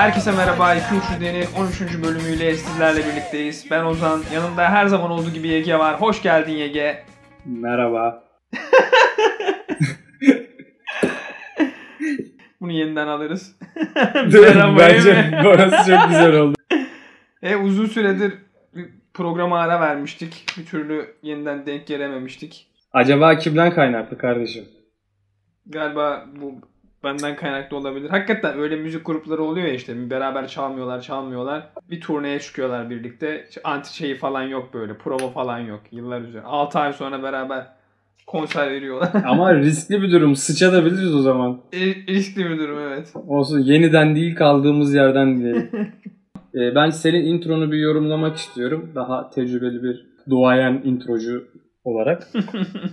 Herkese merhaba. 2 Deni 13. bölümüyle sizlerle birlikteyiz. Ben Ozan. Yanımda her zaman olduğu gibi Yege var. Hoş geldin Yege. Merhaba. Bunu yeniden alırız. Merhaba Bence burası çok güzel oldu. E, uzun süredir programa ara vermiştik. Bir türlü yeniden denk gelememiştik. Acaba kimden kaynaklı kardeşim? Galiba bu benden kaynaklı olabilir. Hakikaten öyle müzik grupları oluyor ya işte beraber çalmıyorlar çalmıyorlar. Bir turneye çıkıyorlar birlikte. Anti şeyi falan yok böyle. Prova falan yok. Yıllar üzerine. 6 ay sonra beraber konser veriyorlar. Ama riskli bir durum. Sıçabiliriz o zaman. E, riskli bir durum evet. Olsun. Yeniden değil kaldığımız yerden diyelim. ee, ben senin intronu bir yorumlamak istiyorum. Daha tecrübeli bir duayen introcu olarak.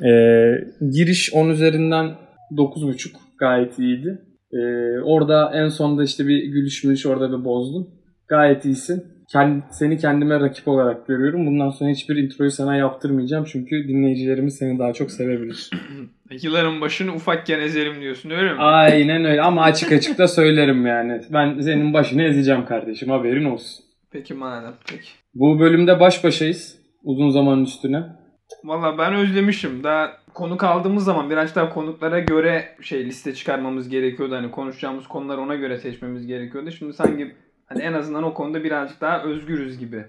ee, giriş 10 üzerinden 9.5 gayet iyiydi. Ee, orada en sonda işte bir gülüşmüş orada bir bozdum. Gayet iyisin. Kend, seni kendime rakip olarak görüyorum. Bundan sonra hiçbir introyu sana yaptırmayacağım. Çünkü dinleyicilerimiz seni daha çok sevebilir. Yılların başını ufakken ezerim diyorsun öyle mi? Aynen öyle ama açık açık da söylerim yani. Ben senin başını ezeceğim kardeşim haberin olsun. Peki madem peki. Bu bölümde baş başayız. Uzun zamanın üstüne. Valla ben özlemişim. Daha konuk aldığımız zaman biraz daha konuklara göre şey liste çıkarmamız gerekiyordu. Hani konuşacağımız konuları ona göre seçmemiz gerekiyordu. Şimdi sanki hani en azından o konuda birazcık daha özgürüz gibi.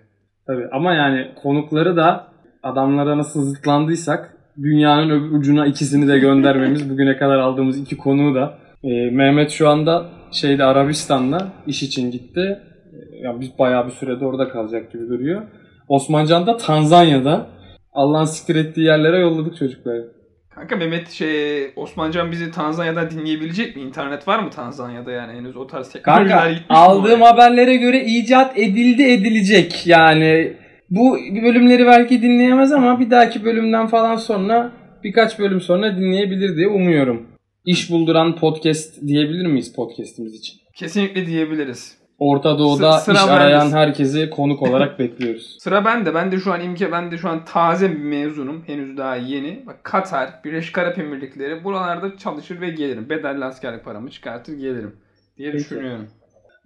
Tabii ama yani konukları da adamlara nasıl zıtlandıysak dünyanın öbür ucuna ikisini de göndermemiz bugüne kadar aldığımız iki konuğu da e, Mehmet şu anda şeyde Arabistan'da iş için gitti. E, yani biz bayağı bir sürede orada kalacak gibi duruyor. Osmancan da Tanzanya'da. Allah'ın siktir ettiği yerlere yolladık çocukları. Kanka Mehmet şey Osmancan bizi Tanzanya'da dinleyebilecek mi? İnternet var mı Tanzanya'da yani henüz o tarz teknolojiler Kanka aldığım haberlere göre icat edildi edilecek yani. Bu bölümleri belki dinleyemez ama bir dahaki bölümden falan sonra birkaç bölüm sonra dinleyebilir diye umuyorum. İş bulduran podcast diyebilir miyiz podcast'imiz için? Kesinlikle diyebiliriz. Orta Doğu'da sıra iş arayan herkesi konuk olarak bekliyoruz. Sıra bende. Ben de şu an imke ben de şu an taze bir mezunum. Henüz daha yeni. Bak Katar, Birleşik Arap Emirlikleri buralarda çalışır ve gelirim. Bedelli askerlik paramı çıkartır gelirim diye Peki. düşünüyorum.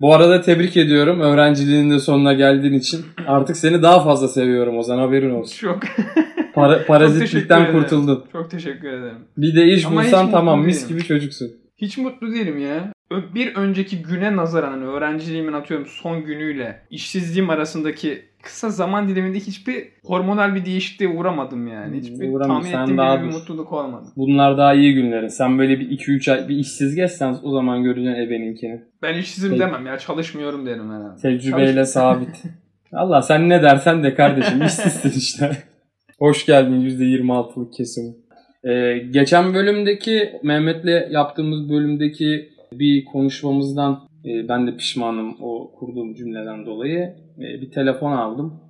Bu arada tebrik ediyorum. Öğrenciliğinin de sonuna geldiğin için. Artık seni daha fazla seviyorum o zaman haberin olsun. Çok. Para, parazitlikten Çok kurtuldun. Çok teşekkür ederim. Bir de iş Ama bulsan tamam mis gibi çocuksun. Hiç mutlu değilim ya bir önceki güne nazaran hani öğrenciliğimin atıyorum son günüyle işsizliğim arasındaki kısa zaman diliminde hiçbir hormonal bir değişikliğe uğramadım yani. Hiçbir Uğramam. tahmin Sen ettiğim gibi bir mutluluk olmadı. Bunlar daha iyi günlerin. Sen böyle bir 2-3 ay bir işsiz geçsen o zaman göreceksin ebeninkini. Ben işsizim Peki. demem ya çalışmıyorum derim herhalde. Tecrübeyle sabit. Allah sen ne dersen de kardeşim işsizsin işte. Hoş geldin %26'lık kesimi. Ee, geçen bölümdeki Mehmet'le yaptığımız bölümdeki bir konuşmamızdan e, ben de pişmanım o kurduğum cümleden dolayı. E, bir telefon aldım.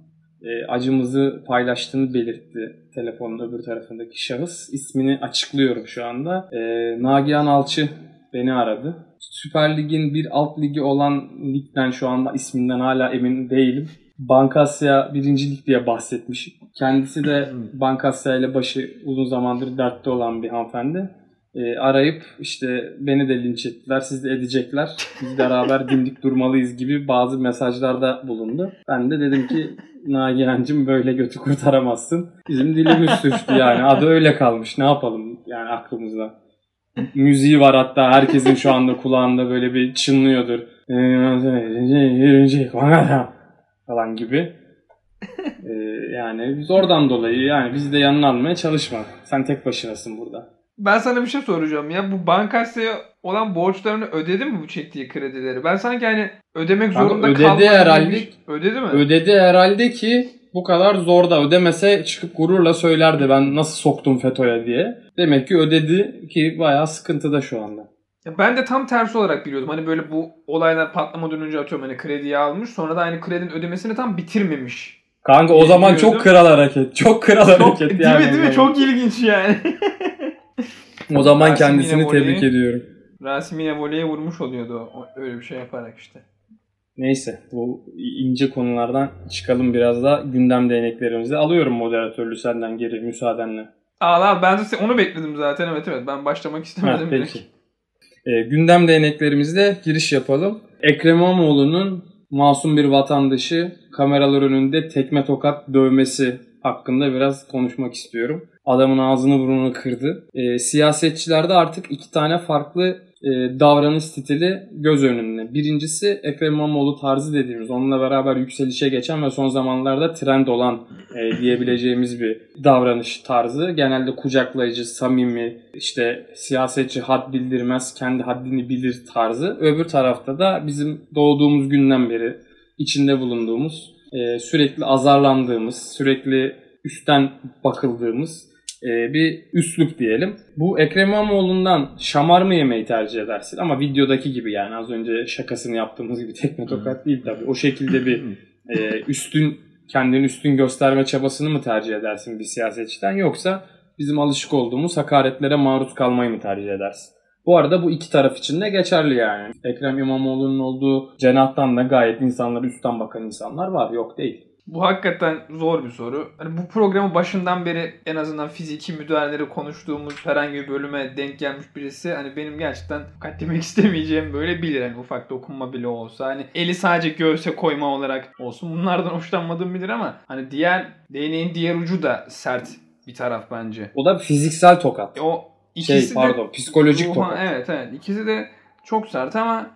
E, acımızı paylaştığını belirtti telefonun öbür tarafındaki şahıs. İsmini açıklıyorum şu anda. E, Nagihan Alçı beni aradı. Süper Lig'in bir alt ligi olan ligden şu anda isminden hala emin değilim. Bankasya birincilik diye bahsetmiş. Kendisi de Bankasya ile başı uzun zamandır dertte olan bir hanımefendi e, arayıp işte beni de linç ettiler, siz de edecekler. Biz beraber dimdik durmalıyız gibi bazı mesajlarda bulundu. Ben de dedim ki Nagihan'cım böyle götü kurtaramazsın. Bizim dilimiz sürçtü yani. Adı öyle kalmış. Ne yapalım yani aklımızda. Müziği var hatta herkesin şu anda kulağında böyle bir çınlıyordur. Falan gibi. Ee, yani biz oradan dolayı yani bizi de yanına almaya çalışma. Sen tek başınasın burada. Ben sana bir şey soracağım ya. Bu Bankasya'ya olan borçlarını ödedi mi bu çektiği kredileri? Ben sanki hani ödemek zorunda ödedi kalmadı. Herhalde, ödedi mi? Ödedi herhalde ki bu kadar zor da ödemese çıkıp gururla söylerdi ben nasıl soktum FETÖ'ye diye. Demek ki ödedi ki bayağı sıkıntıda şu anda. Ya ben de tam tersi olarak biliyordum. Hani böyle bu olaylar patlamadan önce atıyorum hani krediyi almış. Sonra da aynı kredinin ödemesini tam bitirmemiş. Kanka o zaman çok kral hareket. Çok kral çok, hareket değil yani. Mi değil mi? Çok ilginç yani. O zaman Rasim kendisini tebrik ediyorum. Rasim yine voleye vurmuş oluyordu öyle bir şey yaparak işte. Neyse bu ince konulardan çıkalım biraz da gündem değneklerimizi. Alıyorum moderatörlüğü senden geri müsaadenle. Al al ben de onu bekledim zaten evet evet ben başlamak istemedim. Ha, peki. E, gündem değneklerimizle giriş yapalım. Ekrem İmamoğlu'nun masum bir vatandaşı kameralar önünde tekme tokat dövmesi hakkında biraz konuşmak istiyorum. Adamın ağzını burnunu kırdı. E, siyasetçilerde artık iki tane farklı e, davranış stili göz önünde. Birincisi Ekrem İmamoğlu tarzı dediğimiz onunla beraber yükselişe geçen ve son zamanlarda trend olan e, diyebileceğimiz bir davranış tarzı. Genelde kucaklayıcı, samimi, işte siyasetçi had bildirmez, kendi haddini bilir tarzı. Öbür tarafta da bizim doğduğumuz günden beri içinde bulunduğumuz, e, sürekli azarlandığımız, sürekli üstten bakıldığımız e, bir üslup diyelim. Bu Ekrem İmamoğlu'ndan şamar mı yemeyi tercih edersin? Ama videodaki gibi yani az önce şakasını yaptığımız gibi tekme tokat değil tabii. O şekilde bir e, üstün kendini üstün gösterme çabasını mı tercih edersin bir siyasetçiden yoksa bizim alışık olduğumuz hakaretlere maruz kalmayı mı tercih edersin? Bu arada bu iki taraf için de geçerli yani. Ekrem İmamoğlu'nun olduğu cenahtan da gayet insanlar üstten bakan insanlar var. Yok değil. Bu hakikaten zor bir soru. Hani bu programı başından beri en azından fiziki müdahaleleri konuştuğumuz herhangi bir bölüme denk gelmiş birisi hani benim gerçekten katlemek istemeyeceğim böyle bilir. Hani ufak dokunma bile olsa hani eli sadece göğse koyma olarak olsun. Bunlardan hoşlanmadığım bilir ama hani diğer değneğin diğer ucu da sert bir taraf bence. O da fiziksel tokat. E o ikisi şey pardon de psikolojik ruha- tokat. Evet evet ikisi de çok sert ama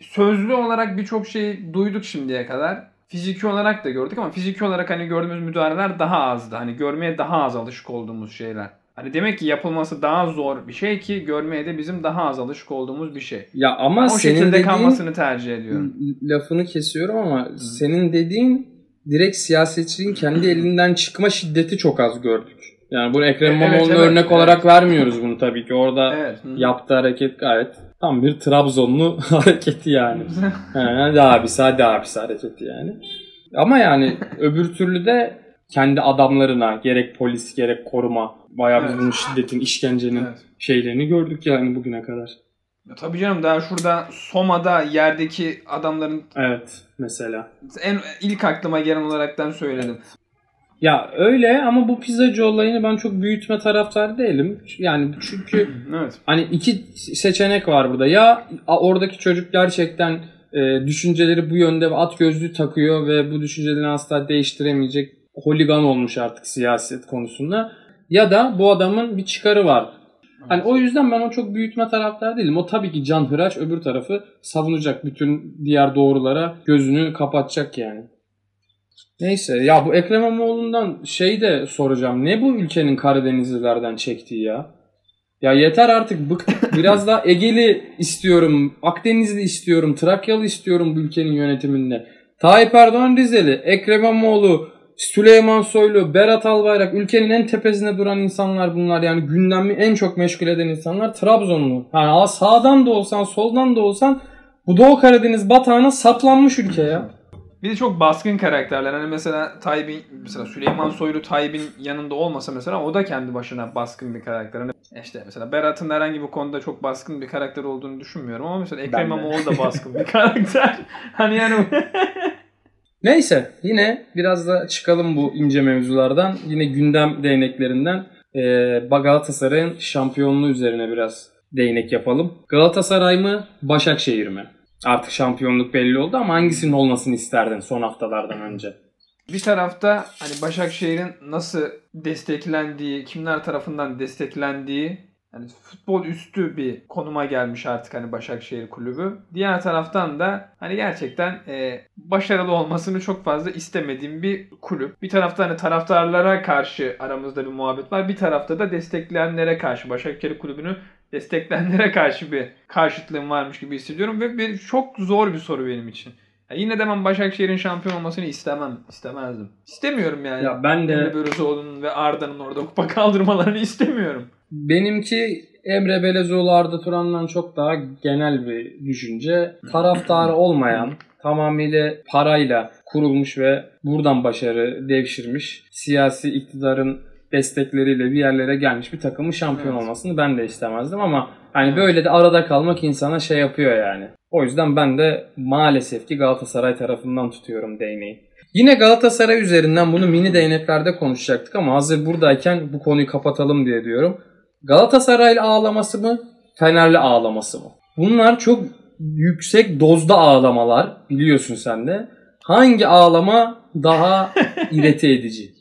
sözlü olarak birçok şeyi duyduk şimdiye kadar. Fiziki olarak da gördük ama fiziki olarak hani gördüğümüz müdahaleler daha azdı. Hani görmeye daha az alışık olduğumuz şeyler. Hani demek ki yapılması daha zor bir şey ki görmeye de bizim daha az alışık olduğumuz bir şey. Ya ama o senin şekilde dediğin kalmasını tercih ediyorum. lafını kesiyorum ama senin dediğin direkt siyasetçinin kendi elinden çıkma şiddeti çok az gördük. Yani bunu Ekrem Evet, İmamoğlu'na evet, örnek evet. olarak vermiyoruz bunu tabii ki. Orada Evet. hı. yaptığı hareket gayet tam bir Trabzonlu hareketi yani. Hadi abisi hadi abisi hareketi yani. Ama yani öbür türlü de kendi adamlarına gerek polis gerek koruma bayağı Evet. bunun şiddetin, işkencenin Evet. şeylerini gördük yani bugüne kadar. Ya Tabii canım daha şurada Soma'da yerdeki adamların Evet mesela. en ilk aklıma gelen olaraktan söyledim. Ya öyle ama bu pizzacı olayını ben çok büyütme taraftarı değilim. Yani çünkü Evet. hani iki seçenek var burada. Ya oradaki çocuk gerçekten e, düşünceleri bu yönde ve at gözlüğü takıyor ve bu düşüncelerini asla değiştiremeyecek holigan olmuş artık siyaset konusunda. Ya da bu adamın bir çıkarı var. Hani o yüzden ben o çok büyütme taraftarı değilim. O tabii ki can hıraç öbür tarafı savunacak. Bütün diğer doğrulara gözünü kapatacak yani. Neyse ya bu Ekrem İmamoğlu'ndan şey de soracağım. Ne bu ülkenin Karadenizlilerden çektiği ya? Ya yeter artık bıktık. Biraz daha Egeli istiyorum. Akdenizli istiyorum. Trakyalı istiyorum bu ülkenin yönetiminde. Tayyip Erdoğan Rizeli, Ekrem İmamoğlu, Süleyman Soylu, Berat Albayrak ülkenin en tepesinde duran insanlar bunlar. Yani gündemi en çok meşgul eden insanlar Trabzonlu. Yani sağdan da olsan soldan da olsan bu Doğu Karadeniz batağına saplanmış ülke ya. Bir de çok baskın karakterler. Hani mesela Tayyip'in mesela Süleyman Soylu Tayyip'in yanında olmasa mesela o da kendi başına baskın bir karakter. Hani işte mesela Berat'ın herhangi bir konuda çok baskın bir karakter olduğunu düşünmüyorum ama mesela Ekrem. İmamoğlu da baskın bir karakter. Hani yani Neyse yine biraz da çıkalım bu ince mevzulardan. Yine gündem değneklerinden ee, Galatasaray'ın şampiyonluğu üzerine biraz değnek yapalım. Galatasaray mı Başakşehir mi? Artık şampiyonluk belli oldu ama hangisinin olmasını isterdin son haftalardan önce? bir tarafta hani Başakşehir'in nasıl desteklendiği, kimler tarafından desteklendiği hani futbol üstü bir konuma gelmiş artık hani Başakşehir kulübü. Diğer taraftan da hani gerçekten e, başarılı olmasını çok fazla istemediğim bir kulüp. Bir tarafta hani taraftarlara karşı aramızda bir muhabbet var. Bir tarafta da destekleyenlere karşı Başakşehir kulübünü destekleyenlere karşı bir karşıtlığım varmış gibi hissediyorum ve bir, çok zor bir soru benim için. Ya yine de ben Başakşehir'in şampiyon olmasını istemem. istemezdim. İstemiyorum yani. Ya ben de Emre Belözoğlu'nun ve Arda'nın orada kupa kaldırmalarını istemiyorum. benimki Emre Belezoğlu Arda Turan'dan çok daha genel bir düşünce. Taraftarı olmayan, tamamıyla parayla kurulmuş ve buradan başarı devşirmiş siyasi iktidarın destekleriyle bir yerlere gelmiş bir takımın şampiyon Evet. olmasını ben de istemezdim ama hani Evet. böyle de arada kalmak insana şey yapıyor yani. O yüzden ben de maalesef ki Galatasaray tarafından tutuyorum değneği. Yine Galatasaray üzerinden bunu mini değneklerde konuşacaktık ama hazır buradayken bu konuyu kapatalım diye diyorum. Galatasaraylı ağlaması mı? Fenerli ağlaması mı? Bunlar çok yüksek dozda ağlamalar biliyorsun sen de. Hangi ağlama daha irite edici?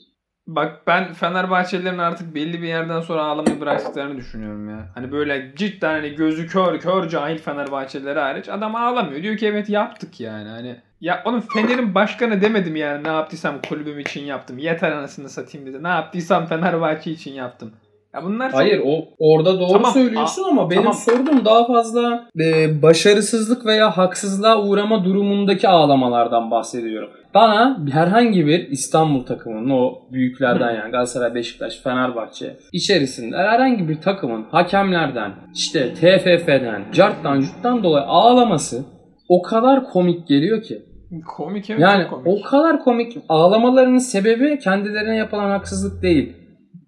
Bak ben Fenerbahçelilerin artık belli bir yerden sonra ağlamayı bıraktıklarını düşünüyorum ya. Hani böyle cidden hani gözü kör kör cahil Fenerbahçelileri hariç adam ağlamıyor. Diyor ki evet yaptık yani. Hani ya onun Fener'in başkanı demedim yani ne yaptıysam kulübüm için yaptım. Yeter anasını satayım dedi. Ne yaptıysam Fenerbahçe için yaptım. Ya bunlar çok... Hayır o orada doğru Tamam, söylüyorsun a- ama benim tamam. sorduğum daha fazla e, başarısızlık veya haksızlığa uğrama durumundaki ağlamalardan bahsediyorum. Bana herhangi bir İstanbul takımının o büyüklerden yani Galatasaray, Beşiktaş, Fenerbahçe içerisinde herhangi bir takımın hakemlerden, işte TFF'den, Cart'tan, Cut'tan dolayı ağlaması o kadar komik geliyor ki. Komik evet Yani komik. o kadar komik. Ağlamalarının sebebi kendilerine yapılan haksızlık değil.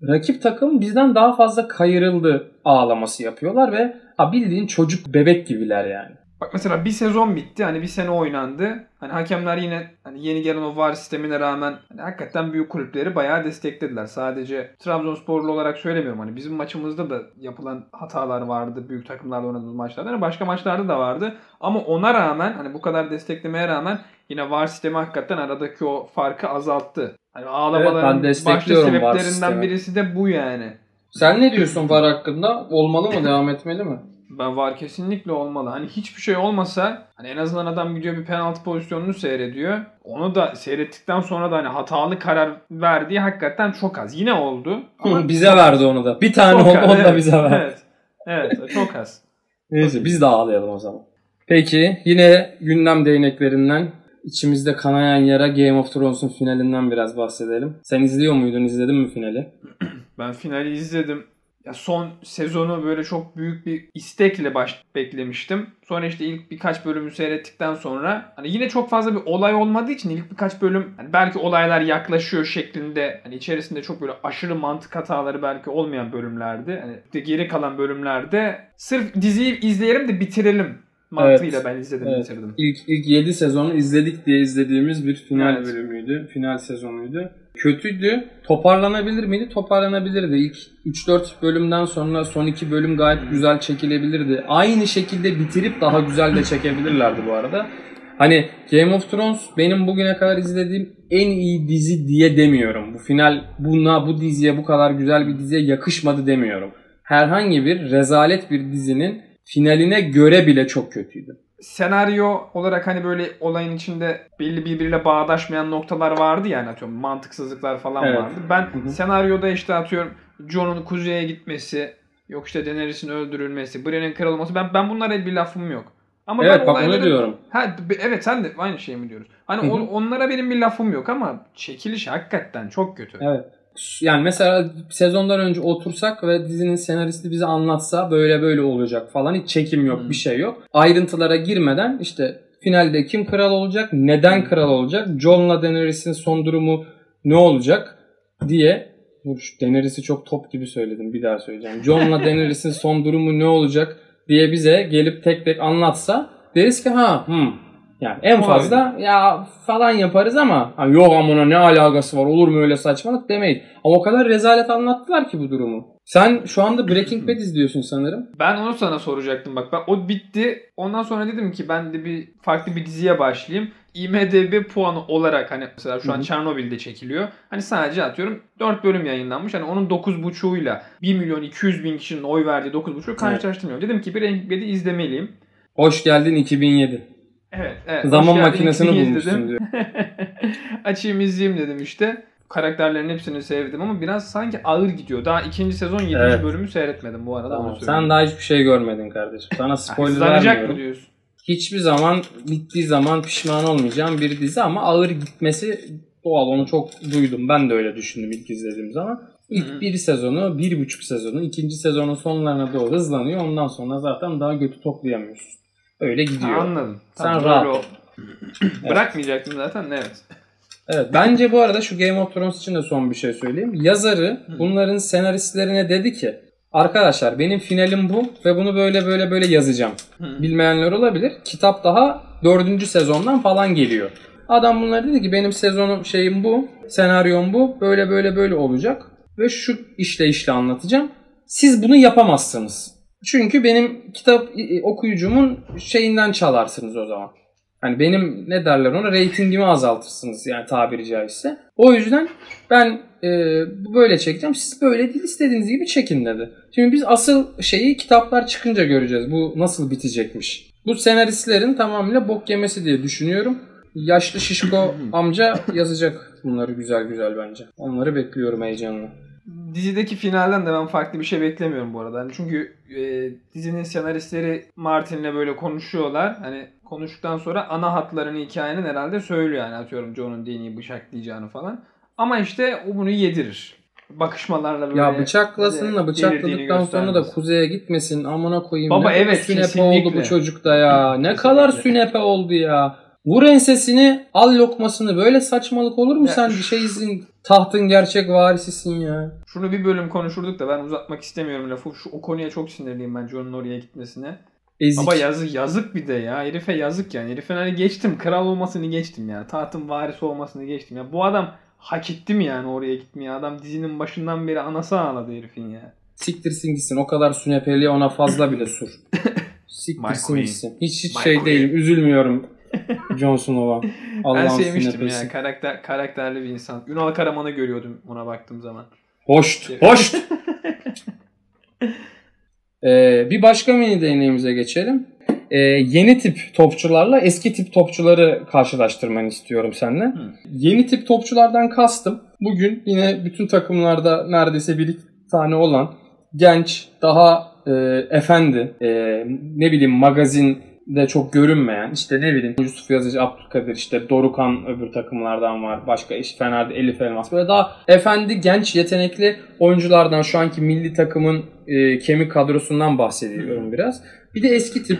Rakip takım bizden daha fazla kayırıldı ağlaması yapıyorlar ve ha bildiğin çocuk bebek gibiler yani. Bak mesela bir sezon bitti. Hani bir sene oynandı. Hani hakemler yine hani yeni gelen o VAR sistemine rağmen hani hakikaten büyük kulüpleri bayağı desteklediler. Sadece Trabzonsporlu olarak söylemiyorum. Hani bizim maçımızda da yapılan hatalar vardı. Büyük takımlarla oynadığımız maçlarda. Hani başka maçlarda da vardı. Ama ona rağmen hani bu kadar desteklemeye rağmen yine VAR sistemi hakikaten aradaki o farkı azalttı. Hani Evet, ağlamaların ben başta destekliyorum VAR sebeplerinden birisi de bu yani. Sen ne diyorsun VAR hakkında? Olmalı mı? Devam etmeli mi? Ben var kesinlikle olmalı. Hani hiçbir şey olmasa hani en azından adam gidiyor bir penaltı pozisyonunu seyrediyor. Onu da seyrettikten sonra da hani hatalı karar verdiği hakikaten çok az. Yine oldu. Ama bize verdi onu da. Bir tane çok oldu az, onu da evet. bize verdi. Evet. Evet çok az. Neyse biz de ağlayalım o zaman. Peki yine gündem değneklerinden içimizde kanayan yara Game of Thrones'un finalinden biraz bahsedelim. Sen izliyor muydun? İzledin mi finali? Ben finali izledim. Ya son sezonu böyle çok büyük bir istekle baş beklemiştim. Sonra işte ilk birkaç bölümü seyrettikten sonra hani yine çok fazla bir olay olmadığı için ilk birkaç bölüm hani belki olaylar yaklaşıyor şeklinde hani içerisinde çok böyle aşırı mantık hataları belki olmayan bölümlerdi. Hani işte geri kalan bölümlerde sırf diziyi izleyelim de bitirelim mantığıyla ben izledim Evet. bitirdim. İlk, ilk 7 sezonu izledik diye izlediğimiz bir final Evet. bölümüydü. Final sezonuydu. Kötüydü. Toparlanabilir miydi? Toparlanabilirdi. İlk 3-4 bölümden sonra son 2 bölüm gayet güzel çekilebilirdi. Aynı şekilde bitirip daha güzel de çekebilirlerdi bu arada. Hani Game of Thrones benim bugüne kadar izlediğim en iyi dizi diye demiyorum. Bu final buna bu diziye bu kadar güzel bir diziye yakışmadı demiyorum. Herhangi bir rezalet bir dizinin finaline göre bile çok kötüydü. senaryo olarak hani böyle olayın içinde belli birbiriyle bağdaşmayan noktalar vardı yani atıyorum mantıksızlıklar falan Evet. vardı. Ben Hı hı. senaryoda işte atıyorum Jon'un kuzeye gitmesi, yok işte Daenerys'in öldürülmesi, Brienne'in kral olması ben ben bunlara bir lafım yok. Ama Evet ben bak onu diyorum. Ha evet sen de aynı şeyi mi diyoruz? Hani on- onlara benim bir lafım yok ama çekiliş hakikaten çok kötü. Evet. Yani mesela sezondan önce otursak ve dizinin senaristi bize anlatsa böyle böyle olacak falan hiç çekim yok Hmm. bir şey yok. Ayrıntılara girmeden işte finalde kim kral olacak, neden kral olacak, Jon'la Daenerys'in son durumu ne olacak diye Daenerys'i çok top gibi söyledim bir daha söyleyeceğim. Jon'la Daenerys'in son durumu ne olacak diye bize gelip tek tek anlatsa deriz ki ha hmm. Yani en Olabilir. fazla ya falan yaparız ama ha, yok amına ne alakası var olur mu öyle saçmalık demeyiz. Ama o kadar rezalet anlattılar ki bu durumu. Sen şu anda Breaking Bad izliyorsun sanırım. Ben onu sana soracaktım bak. Ben o bitti. Ondan sonra dedim ki ben de bir farklı bir diziye başlayayım. IMDB puanı olarak hani mesela şu an. Çernobil'de çekiliyor. Hani sadece atıyorum 4 bölüm yayınlanmış. Hani onun 9.5'uyla 1 milyon 200 bin kişinin oy verdiği 9.5'u karşılaştırmıyorum. Dedim ki Breaking Bad'i izlemeliyim. Hoş geldin 2007. Evet, evet. Zaman Hoş makinesini bulmuşsun diyor. Açayım izleyeyim dedim işte. Karakterlerin hepsini sevdim ama biraz sanki ağır gidiyor. Daha ikinci sezon 7. Evet. bölümü seyretmedim bu arada. Tamam, sen daha hiçbir şey görmedin kardeşim. Sana spoiler vermiyorum. mı diyorsun? Hiçbir zaman bittiği zaman pişman olmayacağım bir dizi ama ağır gitmesi doğal. Onu çok duydum. Ben de öyle düşündüm ilk izlediğim zaman. İlk Hı hı. bir sezonu, bir buçuk sezonu, ikinci sezonun sonlarına doğru hızlanıyor. Ondan sonra zaten daha götü toplayamıyorsun. Öyle gidiyor. Ha, anladım. Sen Tamam, rahat o- Bırakmayacaktım zaten evet. Evet, bence bu arada şu Game of Thrones için de son bir şey söyleyeyim. Yazarı bunların senaristlerine dedi ki Arkadaşlar benim finalim bu ve bunu böyle böyle böyle yazacağım. Hı. Bilmeyenler olabilir. Kitap daha dördüncü sezondan falan geliyor. Adam bunlara dedi ki benim sezonum şeyim bu. Senaryom bu. Böyle böyle böyle olacak. Ve şu işle işle anlatacağım. Siz bunu yapamazsınız. Çünkü benim kitap okuyucumun şeyinden çalarsınız o zaman. Hani benim ne derler ona reytingimi azaltırsınız yani tabiri caizse. O yüzden ben e, böyle çekeceğim. Siz böyle değil istediğiniz gibi çekin dedi. Şimdi biz asıl şeyi kitaplar çıkınca göreceğiz. Bu nasıl bitecekmiş. Bu senaristlerin tamamıyla bok yemesi diye düşünüyorum. Yaşlı şişko amca yazacak bunları güzel güzel bence. Onları bekliyorum heyecanla. Dizideki finalden de ben farklı bir şey beklemiyorum bu arada. Hani çünkü e, dizinin senaristleri Martin'le böyle konuşuyorlar. Hani konuştuktan sonra ana hatlarını hikayenin herhalde söylüyor yani atıyorum John'un Danny'i bıçaklayacağını falan. Ama işte o bunu yedirir. Bakışmalarla böyle. Ya bıçaklasın da bıçakladıktan sonra da kuzeye gitmesin. Amına koyayım. Baba ne evet sünepe kesinlikle. oldu bu çocukta ya. Ne kadar sünepe oldu ya. Vur ensesini al lokmasını. Böyle saçmalık olur mu Ya sen bir şeysin. Tahtın gerçek varisisin ya. Şunu bir bölüm konuşurduk da ben uzatmak istemiyorum lafı. Şu o konuya çok sinirliyim ben John'un oraya gitmesine. Ezik. Baba yazık yazık bir de ya. Herife yazık yani. Herifin hani geçtim. Kral olmasını geçtim ya. Tahtın varisi olmasını geçtim ya. Bu adam hak etti mi yani oraya gitmeye? Adam dizinin başından beri anası ağladı herifin ya. Siktirsin gitsin. O kadar sünepeliğe ona fazla bile sur. Siktirsin gitsin. Hiç hiç My şey queen. değilim. Üzülmüyorum. Jon Snow'a. ben sevmiştim sünepesi. ya. Karakter, karakterli bir insan. Ünal Karaman'ı görüyordum ona baktığım zaman. Hoşt. Hoşt. Ee, bir başka mini değneğimize geçelim. Ee, yeni tip topçularla eski tip topçuları karşılaştırmanı istiyorum seninle. Hı. Yeni tip topçulardan kastım. Bugün yine bütün takımlarda neredeyse bir tane olan genç, daha e, efendi, e, ne bileyim magazinde çok görünmeyen, işte ne bileyim Yusuf Yazıcı, Abdülkadir, işte Dorukan öbür takımlardan var. Başka iş Fener'de Elif Elmas. Böyle daha efendi, genç, yetenekli oyunculardan şu anki milli takımın e, kemik kadrosundan bahsediyorum biraz. Bir de eski tip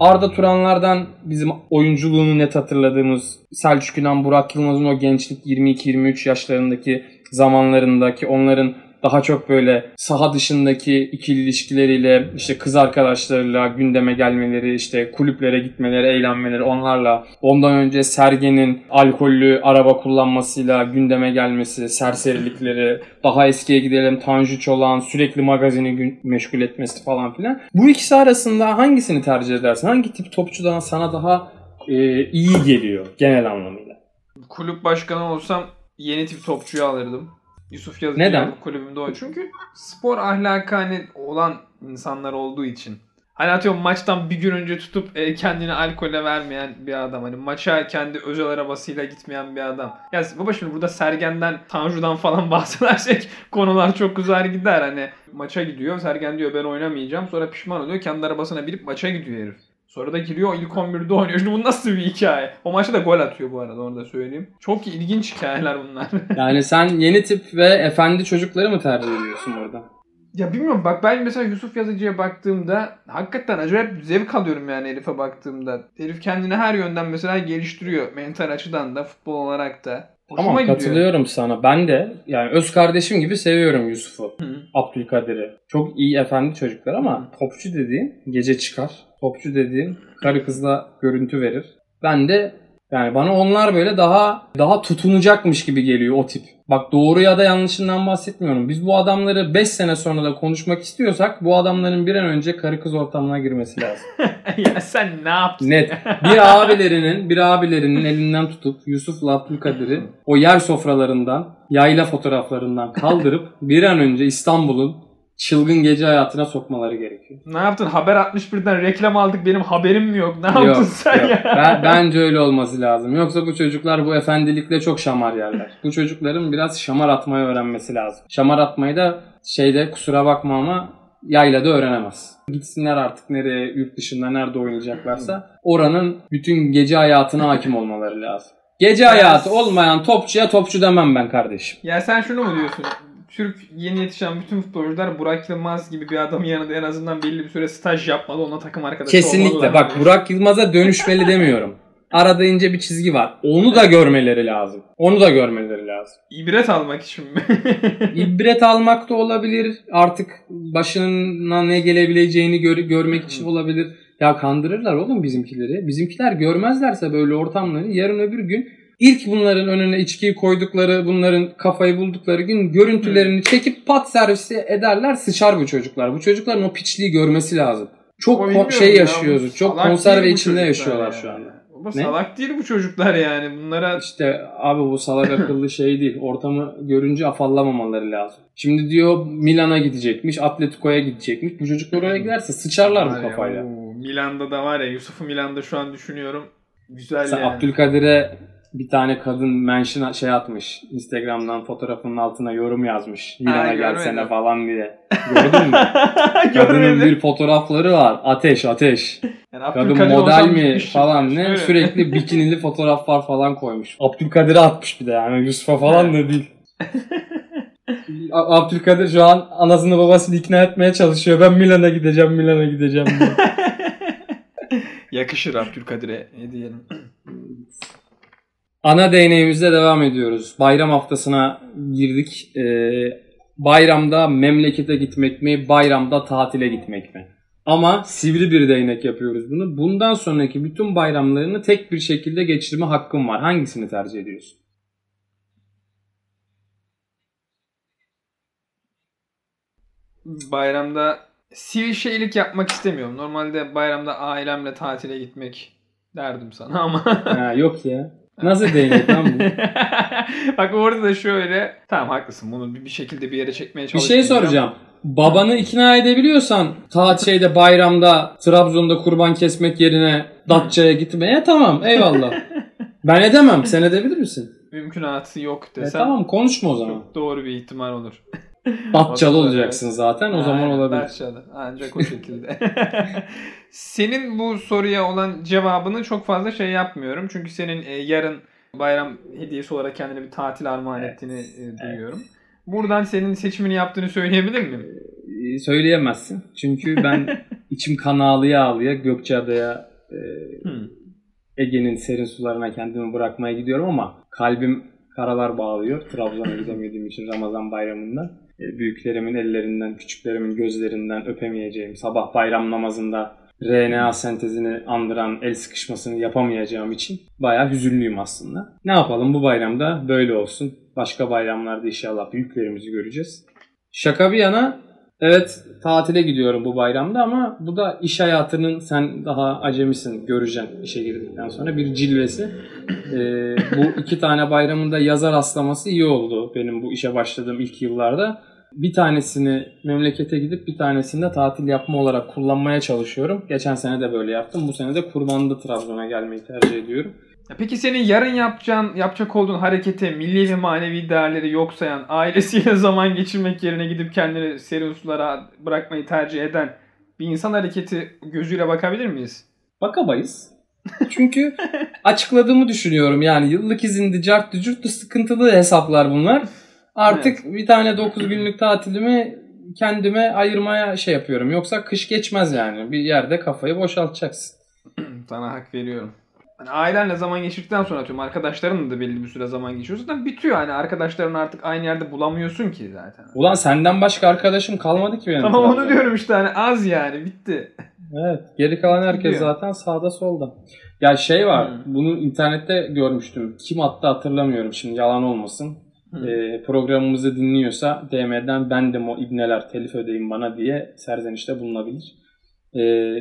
Arda Turanlardan bizim oyunculuğunu net hatırladığımız Selçuk İnan, Burak Yılmaz'ın o gençlik 22-23 yaşlarındaki zamanlarındaki onların daha çok böyle saha dışındaki ikili ilişkileriyle işte kız arkadaşlarıyla gündeme gelmeleri, işte kulüplere gitmeleri, eğlenmeleri onlarla ondan önce Sergen'in alkollü araba kullanmasıyla gündeme gelmesi, serserilikleri, daha eskiye gidelim Tanju Çolak'ın sürekli magazini meşgul etmesi falan filan. Bu ikisi arasında hangisini tercih edersin? Hangi tip topçudan sana daha e, iyi geliyor genel anlamıyla? Kulüp başkanı olsam yeni tip topçuyu alırdım. Yusuf Yazıcı Neden? kulübümde o. Çünkü spor ahlakı hani olan insanlar olduğu için. Hani atıyorum maçtan bir gün önce tutup e, kendini alkole vermeyen bir adam. Hani maça kendi özel arabasıyla gitmeyen bir adam. Ya baba şimdi burada Sergen'den, Tanju'dan falan bahsedersek konular çok uzar gider. Hani maça gidiyor. Sergen diyor ben oynamayacağım. Sonra pişman oluyor. Kendi arabasına binip maça gidiyor herif. Sonra da giriyor ilk 11'de oynuyor. Şimdi bu nasıl bir hikaye? O maçta da gol atıyor bu arada onu da söyleyeyim. Çok ilginç hikayeler bunlar. Yani sen yeni tip ve efendi çocukları mı tercih ediyorsun burada? ya bilmiyorum bak ben mesela Yusuf Yazıcı'ya baktığımda hakikaten acayip zevk alıyorum yani herife baktığımda. Herif kendini her yönden mesela geliştiriyor. Mental açıdan da futbol olarak da. Hoşuma Tamam gidiyor. katılıyorum sana. Ben de yani öz kardeşim gibi seviyorum Yusuf'u. Hı. Abdülkadir'i. Çok iyi efendi çocuklar ama topçu dediğin gece çıkar. Topçu dediğin karı kızla görüntü verir. Ben de yani bana onlar böyle daha daha tutunacakmış gibi geliyor o tip. Bak doğru ya da yanlışından bahsetmiyorum. Biz bu adamları 5 sene sonra da konuşmak istiyorsak bu adamların bir an önce karı kız ortamına girmesi lazım. ya sen ne yaptın? Net. Bir abilerinin, bir abilerinin elinden tutup Yusuf'la Abdülkadir'i o yer sofralarından, yayla fotoğraflarından kaldırıp bir an önce İstanbul'un çılgın gece hayatına sokmaları gerekiyor. Ne yaptın? Haber 61'den reklam aldık benim haberim mi yok? Ne yaptın Yok, sen yok. ya? Ben- bence öyle olması lazım. Yoksa bu çocuklar bu efendilikle çok şamar yerler. Bu çocukların biraz şamar atmayı öğrenmesi lazım. Şamar atmayı da şeyde kusura bakma ama yaylada öğrenemez. Gitsinler artık nereye, yurt dışında nerede oynayacaklarsa oranın bütün gece hayatına hakim olmaları lazım. Gece hayatı olmayan topçuya topçu demem ben kardeşim. Ya sen şunu mu diyorsun? Türk yeni yetişen bütün futbolcular Burak Yılmaz gibi bir adamın yanında en azından belli bir süre staj yapmalı. Onunla takım arkadaşı Kesinlikle. Bak. Burak Yılmaz'a dönüşmeli demiyorum. Arada ince bir çizgi var. Onu da görmeleri lazım. Onu da görmeleri lazım. İbret almak için mi? İbret almak da olabilir. Artık başına ne gelebileceğini gör- görmek için olabilir. Ya kandırırlar oğlum bizimkileri. Bizimkiler görmezlerse böyle ortamları yarın öbür gün İlk bunların önüne içkiyi koydukları, bunların kafayı buldukları gün görüntülerini çekip pat servisi ederler sıçar bu çocuklar. Bu çocukların o piçliği görmesi lazım. Çok ko- şey ya, yaşıyoruz. Çok konserve içinde yaşıyorlar ya. şu anda. Baba Ne? salak değil bu çocuklar yani. Bunlara İşte abi bu salak akıllı şey değil. Ortamı görünce afallamamaları lazım. Şimdi diyor Milan'a gidecekmiş, Atletico'ya gidecekmiş. Bu çocuklar oraya giderse sıçarlar bu ya, kafayla. oo, Milan'da da var ya Yusuf'u Milan'da şu an düşünüyorum. Güzel Sen yani. Abdülkadir'e bir tane kadın mention şey atmış. Instagram'dan fotoğrafının altına yorum yazmış. Milan'a görmedim. gelsene falan diye. Gördün mü? Kadının bir fotoğrafları var. Ateş ateş. Yani Kadın model mi falan ne Öyle. sürekli bikinili fotoğraflar falan koymuş. Abdülkadir'e atmış bir de yani Yusuf'a falan da değil. Abdülkadir şu an anasını babasını ikna etmeye çalışıyor. Ben Milan'a gideceğim, Milan'a gideceğim diye. Yakışır Abdülkadir'e ne diyelim. Ana değneğimizle devam ediyoruz. Bayram haftasına girdik. Ee, bayramda memlekete gitmek mi, bayramda tatile gitmek mi? Ama sivri bir değnek yapıyoruz bunu. Bundan sonraki bütün bayramlarını tek bir şekilde geçirme hakkın var. Hangisini tercih ediyorsun? Bayramda sivil şeylik yapmak istemiyorum. Normalde bayramda ailemle tatile gitmek derdim sana ama. Ha, yok ya. Nasıl değnek lan bu? Bak orada da şöyle. Tamam haklısın. Bunu bir bir şekilde bir yere çekmeye Bir çalışacağım. şey soracağım. Babanı ikna edebiliyorsan tatil şeyde bayramda Trabzon'da kurban kesmek yerine Datça'ya gitmeye tamam eyvallah. Ben edemem. Sen edebilir misin? Mümkünatı yok E, desem. tamam konuşma o zaman. Çok doğru bir ihtimal olur. Datçalı olacaksın zaten o zaman Aynen, olabilir. Datça'da. Ancak o şekilde. senin bu soruya olan cevabını çok fazla şey yapmıyorum. Çünkü senin e, yarın bayram hediyesi olarak kendine bir tatil armağan ettiğini e, duyuyorum. Buradan senin seçimini yaptığını söyleyebilir miyim? Ee, Söyleyemezsin. Çünkü ben içim kan ağlıya ağlıya Gökçeada'ya e, Hmm. Ege'nin serin sularına kendimi bırakmaya gidiyorum ama kalbim karalar bağlıyor. Trabzon'a gidemediğim için Ramazan bayramında. E, büyüklerimin ellerinden, küçüklerimin gözlerinden öpemeyeceğim. Sabah bayram namazında RNA sentezini andıran el sıkışmasını yapamayacağım için bayağı hüzünlüyüm aslında. Ne yapalım bu bayramda böyle olsun. Başka bayramlarda inşallah büyüklerimizi göreceğiz. Şaka bir yana evet tatile gidiyorum bu bayramda ama bu da iş hayatının sen daha acemisin göreceksin işe girdikten sonra bir cilvesi. Ee, bu iki tane bayramın da yaza rastlaması iyi oldu benim bu işe başladığım ilk yıllarda. Bir tanesini memlekete gidip bir tanesini de tatil yapma olarak kullanmaya çalışıyorum. Geçen sene de böyle yaptım. Bu sene de kurbanlı Trabzon'a gelmeyi tercih ediyorum. Peki senin yarın yapacağın, yapacak olduğun harekete milli ve manevi değerleri yok sayan, ailesiyle zaman geçirmek yerine gidip kendini serin sulara bırakmayı tercih eden bir insan hareketi gözüyle bakabilir miyiz? Bakamayız. Çünkü açıkladığımı düşünüyorum. Yani yıllık izindi, carttı, curttu sıkıntılı hesaplar bunlar. Artık bir tane 9 günlük tatilimi kendime ayırmaya şey yapıyorum. Yoksa kış geçmez yani. Bir yerde kafayı boşaltacaksın. Sana hak veriyorum. Hani ailenle zaman geçirdikten sonra atıyorum arkadaşlarınla da belli bir süre zaman geçiyorsun. Zaten bitiyor hani arkadaşların artık aynı yerde bulamıyorsun ki zaten. Ulan senden başka arkadaşım kalmadı ki benim. Tamam onu diyorum işte hani az yani bitti. Evet. Geri kalan herkes Gidiyor. zaten sağda solda. Ya şey var. Hı. Bunu internette görmüştüm. Kim attı hatırlamıyorum şimdi yalan olmasın. Ee, programımızı dinliyorsa DM'den ben de o ibneler telif ödeyin bana diye serzenişte bulunabilir. Ee,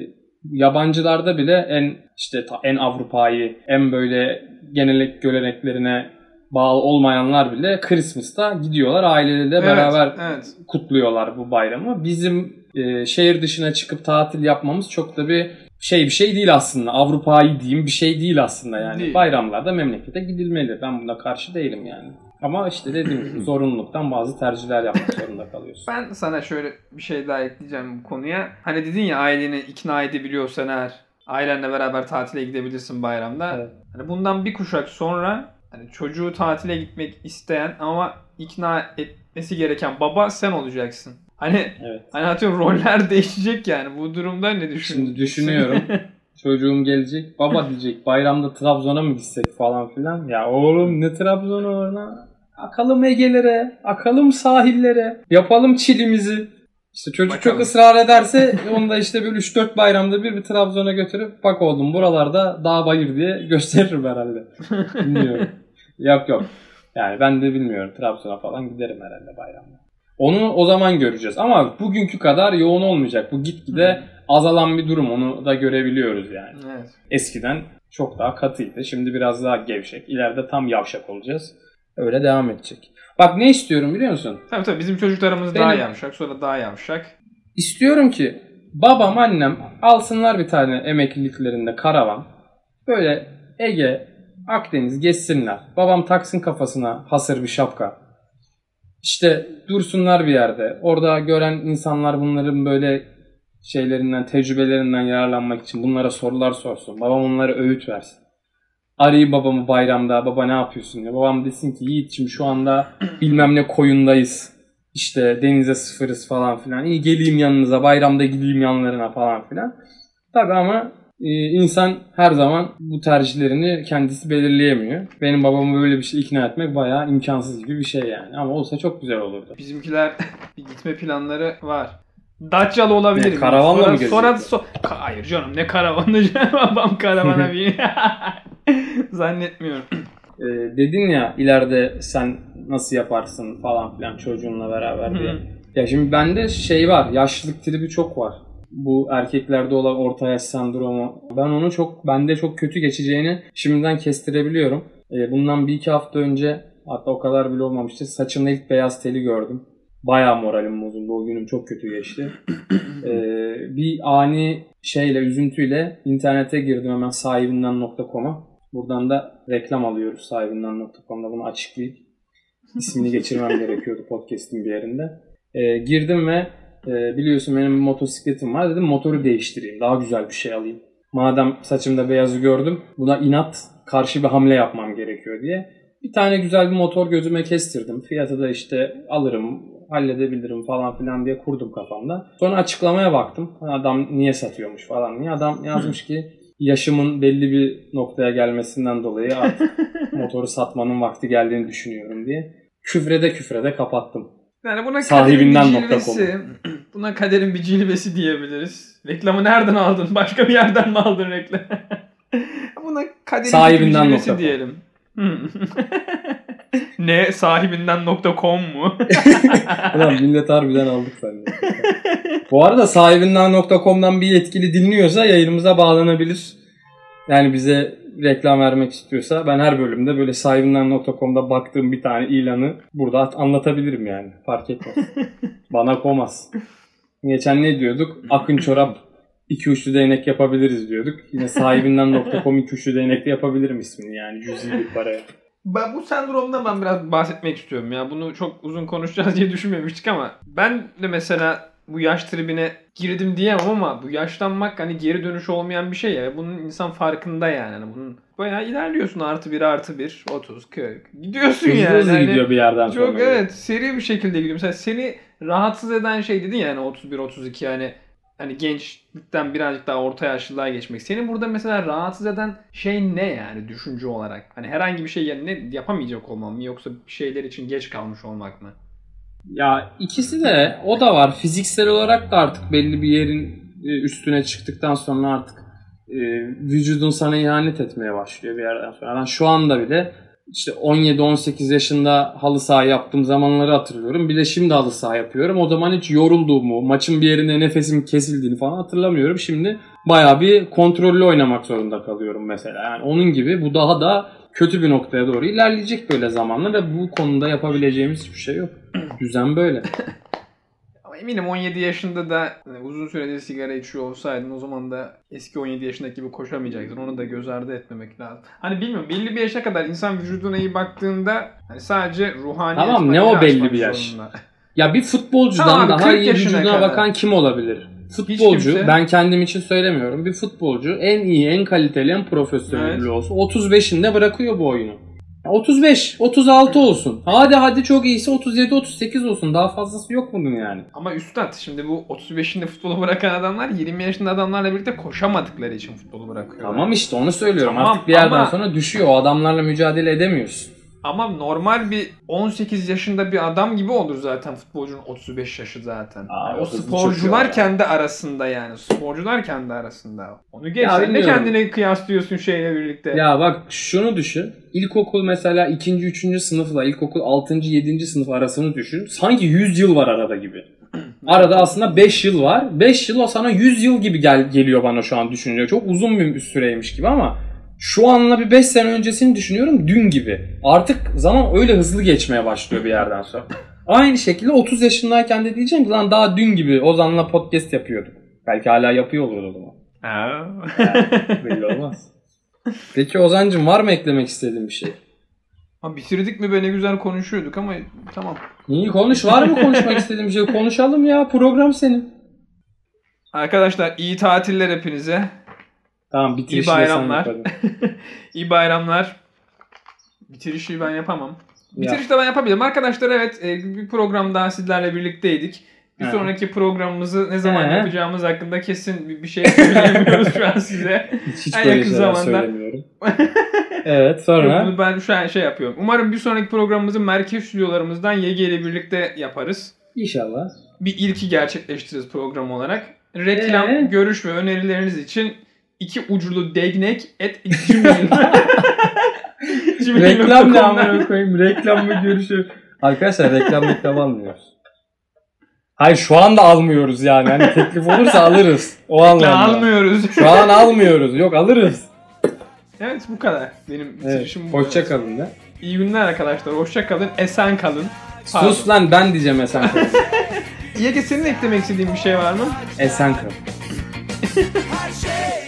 yabancılarda bile en işte en Avrupa'yı en böyle gelenek göreneklerine bağlı olmayanlar bile Christmas'ta gidiyorlar aileleriyle Evet, beraber evet. kutluyorlar bu bayramı. Bizim e, şehir dışına çıkıp tatil yapmamız çok da bir şey bir şey değil aslında. Avrupa'yı diyeyim bir şey değil aslında yani. Değil. Bayramlarda memlekete gidilmeli. Ben buna karşı değilim yani. Ama işte dediğim gibi zorunluluktan bazı tercihler yapmak zorunda kalıyorsun. Ben sana şöyle bir şey daha ekleyeceğim bu konuya. Hani dedin ya aileni ikna edebiliyorsan eğer ailenle beraber tatile gidebilirsin bayramda. Evet. Hani bundan bir kuşak sonra hani çocuğu tatile gitmek isteyen ama ikna etmesi gereken baba sen olacaksın. Hani Evet. hani atıyorum roller değişecek yani. Bu durumda ne düşünüyorsun? Şimdi düşünüyorum. Çocuğum gelecek. Baba diyecek bayramda Trabzon'a mı gitsek falan filan. Ya oğlum ne Trabzon'a? Akalım Ege'lere, akalım sahillere, yapalım çilimizi. İşte çocuk Bakalım. çok ısrar ederse onu da işte böyle 3-4 bayramda bir bir Trabzon'a götürüp bak oğlum buralarda dağ bayır diye gösteririm herhalde. Bilmiyorum. yok yok. Yani ben de bilmiyorum. Trabzon'a falan giderim herhalde bayramda. Onu o zaman göreceğiz. Ama bugünkü kadar yoğun olmayacak. Bu gitgide azalan bir durum. Onu da görebiliyoruz yani. Evet. Eskiden çok daha katıydı. Şimdi biraz daha gevşek. İleride tam yavşak olacağız. Öyle devam edecek. Bak ne istiyorum biliyor musun? Tabii tabii bizim çocuklarımız daha Benim- yavşak sonra daha yavşak. İstiyorum ki babam annem alsınlar bir tane emekliliklerinde karavan. Böyle Ege, Akdeniz geçsinler. Babam taksın kafasına hasır bir şapka. İşte dursunlar bir yerde. Orada gören insanlar bunların böyle şeylerinden, tecrübelerinden yararlanmak için bunlara sorular sorsun. Babam onlara öğüt versin. Arayı babamı bayramda baba ne yapıyorsun diye. Babam desin ki Yiğit'ciğim şu anda bilmem ne koyundayız. İşte denize sıfırız falan filan. İyi geleyim yanınıza bayramda gideyim yanlarına falan filan. Tabi ama insan her zaman bu tercihlerini kendisi belirleyemiyor. Benim babamı böyle bir şey ikna etmek bayağı imkansız gibi bir şey yani. Ama olsa çok güzel olurdu. Bizimkiler bir gitme planları var. Dacia'lı olabilir. Ne, karavanla sonra, mı Sonra gezecekler? so- Ka- Hayır canım ne karavanı canım babam karavana bir zannetmiyorum. E, dedin ya ileride sen nasıl yaparsın falan filan çocuğunla beraber diye. Ya şimdi bende şey var, yaşlılık tribi çok var. Bu erkeklerde olan orta yaş sendromu. Ben onu çok, bende çok kötü geçeceğini şimdiden kestirebiliyorum. Ee, bundan bir iki hafta önce, hatta o kadar bile olmamıştı, saçımda ilk beyaz teli gördüm. Bayağı moralim bozuldu. O günüm çok kötü geçti. Ee, bir ani şeyle, üzüntüyle internete girdim hemen sahibinden.com'a. Buradan da reklam alıyoruz sahibinden.com'da bunu açıklayıp ismini geçirmem gerekiyordu podcast'in bir yerinde. Ee, girdim ve e, biliyorsun benim bir motosikletim var. Dedim motoru değiştireyim. Daha güzel bir şey alayım. Madem saçımda beyazı gördüm buna inat karşı bir hamle yapmam gerekiyor diye. Bir tane güzel bir motor gözüme kestirdim. Fiyatı da işte alırım, halledebilirim falan filan diye kurdum kafamda. Sonra açıklamaya baktım. Adam niye satıyormuş falan diye. Adam yazmış ki yaşımın belli bir noktaya gelmesinden dolayı artık motoru satmanın vakti geldiğini düşünüyorum diye. Küfrede küfrede kapattım. Yani buna Sahibinden nokta cilvesi. Buna kaderin bir cilvesi diyebiliriz. Reklamı nereden aldın? Başka bir yerden mi aldın reklamı? buna kaderin Sahibinden bir cilvesi diyelim. Hmm. ne sahibinden com mu? Ulan millet harbiden aldık senden. Bu arada sahibinden.com'dan bir yetkili dinliyorsa yayınımıza bağlanabilir. Yani bize reklam vermek istiyorsa ben her bölümde böyle sahibinden.com'da baktığım bir tane ilanı burada at- anlatabilirim yani. Fark etmez. Bana komaz. Geçen ne diyorduk? Akın çorap iki uçlu değnek yapabiliriz diyorduk. Yine sahibinden.com iki uçlu değnekte yapabilirim ismini yani cüzi bir paraya. Ben bu sendromdan ben biraz bahsetmek istiyorum ya. Bunu çok uzun konuşacağız diye düşünmemiştik ama ben de mesela bu yaş tribine girdim diyemem ama bu yaşlanmak hani geri dönüş olmayan bir şey ya. Bunun insan farkında yani. Hani bunun bayağı ilerliyorsun artı bir artı bir 30 40 gidiyorsun Hızlı yani. hızlı Hani gidiyor bir yerden sonra. Çok evet seri bir şekilde gidiyor. Mesela seni rahatsız eden şey dedin ya hani 31 32 yani hani gençlikten birazcık daha orta yaşlılığa geçmek. Senin burada mesela rahatsız eden şey ne yani düşünce olarak? Hani herhangi bir şey yani ne yapamayacak olmam mı yoksa bir şeyler için geç kalmış olmak mı? Ya ikisi de o da var. Fiziksel olarak da artık belli bir yerin e, üstüne çıktıktan sonra artık e, vücudun sana ihanet etmeye başlıyor bir yerden sonra. Ben şu anda bile işte 17-18 yaşında halı saha yaptığım zamanları hatırlıyorum. Bir de şimdi halı saha yapıyorum. O zaman hiç yorulduğumu, maçın bir yerinde nefesim kesildiğini falan hatırlamıyorum. Şimdi bayağı bir kontrollü oynamak zorunda kalıyorum mesela. Yani onun gibi bu daha da kötü bir noktaya doğru ilerleyecek böyle zamanla ve bu konuda yapabileceğimiz hiçbir şey yok. Düzen böyle. Ama eminim 17 yaşında da hani uzun süredir sigara içiyor olsaydın o zaman da eski 17 yaşındaki gibi koşamayacaktın. Onu da göz ardı etmemek lazım. Hani bilmiyorum belli bir yaşa kadar insan vücuduna iyi baktığında hani sadece ruhani Tamam, ne o belli bir yaş? Ya bir futbolcudan Tamam daha 40 iyi vücuduna kadar. bakan kim olabilir? Futbolcu, kimse. ben kendim için söylemiyorum. Bir futbolcu en iyi, en kaliteli, en profesyonel Evet. olsa 35'inde bırakıyor bu oyunu. Ya 35, 36 olsun. Hadi hadi çok iyisi 37, 38 olsun. Daha fazlası yok bunun yani. Ama üstad şimdi bu 35'inde futbolu bırakan adamlar 20 yaşında adamlarla birlikte koşamadıkları için futbolu bırakıyorlar. Tamam işte onu söylüyorum. Tamam, Artık bir yerden ama- sonra düşüyor. O adamlarla mücadele edemiyorsun. Ama normal bir 18 yaşında bir adam gibi olur zaten futbolcunun 35 yaşı zaten. Aa, Yani o sporcular kendi arasında yani. Sporcular kendi arasında. Onu geç. Ya Sen de kendini kıyaslıyorsun şeyle birlikte. Ya bak şunu düşün. İlkokul mesela 2. 3. sınıfla ilkokul 6. 7. sınıf arasını düşün. Sanki 100 yıl var arada gibi. Arada aslında 5 yıl var. 5 yıl o sana 100 yıl gibi gel geliyor bana şu an düşününce. Çok uzun bir süreymiş gibi ama şu anla bir 5 sene öncesini düşünüyorum dün gibi. Artık zaman öyle hızlı geçmeye başlıyor bir yerden sonra. Aynı şekilde 30 yaşındayken de diyeceğim ki lan daha dün gibi Ozan'la podcast yapıyorduk. Belki hala yapıyor oluruz o zaman. Ha. Belli olmaz. Peki Ozan'cığım var mı eklemek istediğin bir şey? Ha, bitirdik mi be ne güzel konuşuyorduk ama tamam. İyi konuş. Var mı konuşmak istediğin bir şey? Konuşalım ya. Program senin. Arkadaşlar iyi tatiller hepinize. Tamam bitirişi İyi bayramlar. İyi bayramlar. Bitirişi ben yapamam. Ya. Bitirişi de ben yapabilirim. Arkadaşlar evet e, bir program daha sizlerle birlikteydik. Bir He. sonraki programımızı ne zaman He. yapacağımız hakkında kesin bir şey söyleyemiyoruz şu an size. Hiç En böyle yakın zamanda. söylemiyorum. evet sonra. Bunu ben şu an şey yapıyorum. Umarım bir sonraki programımızı merkez stüdyolarımızdan YG ile birlikte yaparız. İnşallah. Bir ilki gerçekleştiririz program olarak. Reklam, Ee? görüş ve önerileriniz için iki uculu degnek et gmail. Reklam ne amına koyayım? Reklam mı görüşü? Arkadaşlar reklam reklam almıyoruz. Hayır şu anda almıyoruz yani. Hani teklif olursa alırız. O anlamda. almıyoruz. Şu an almıyoruz. Yok alırız. evet bu kadar. Benim Evet. bitirişim bu. Hoşça kalın da. İyi günler arkadaşlar. Hoşça kalın. Esen kalın. Sus lan ben diyeceğim esen kalın. Yege senin eklemek istediğin bir şey var mı? esen kalın. Her şey